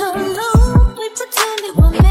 we pretend it won't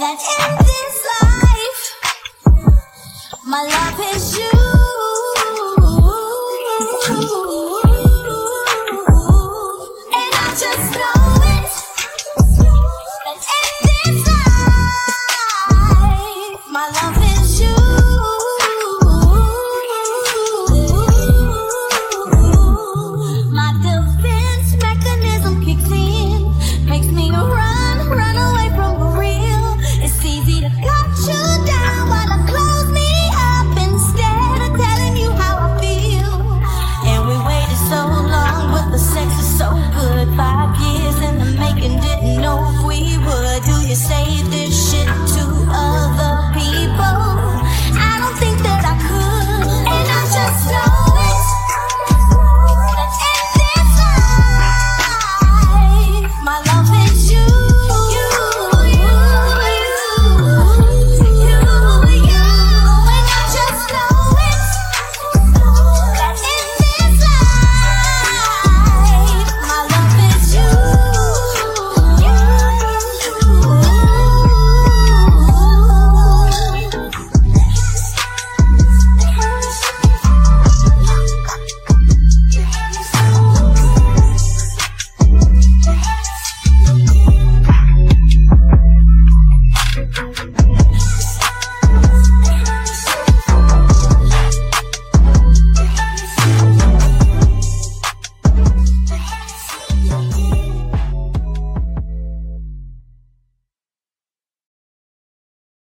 that in this life, my love is you.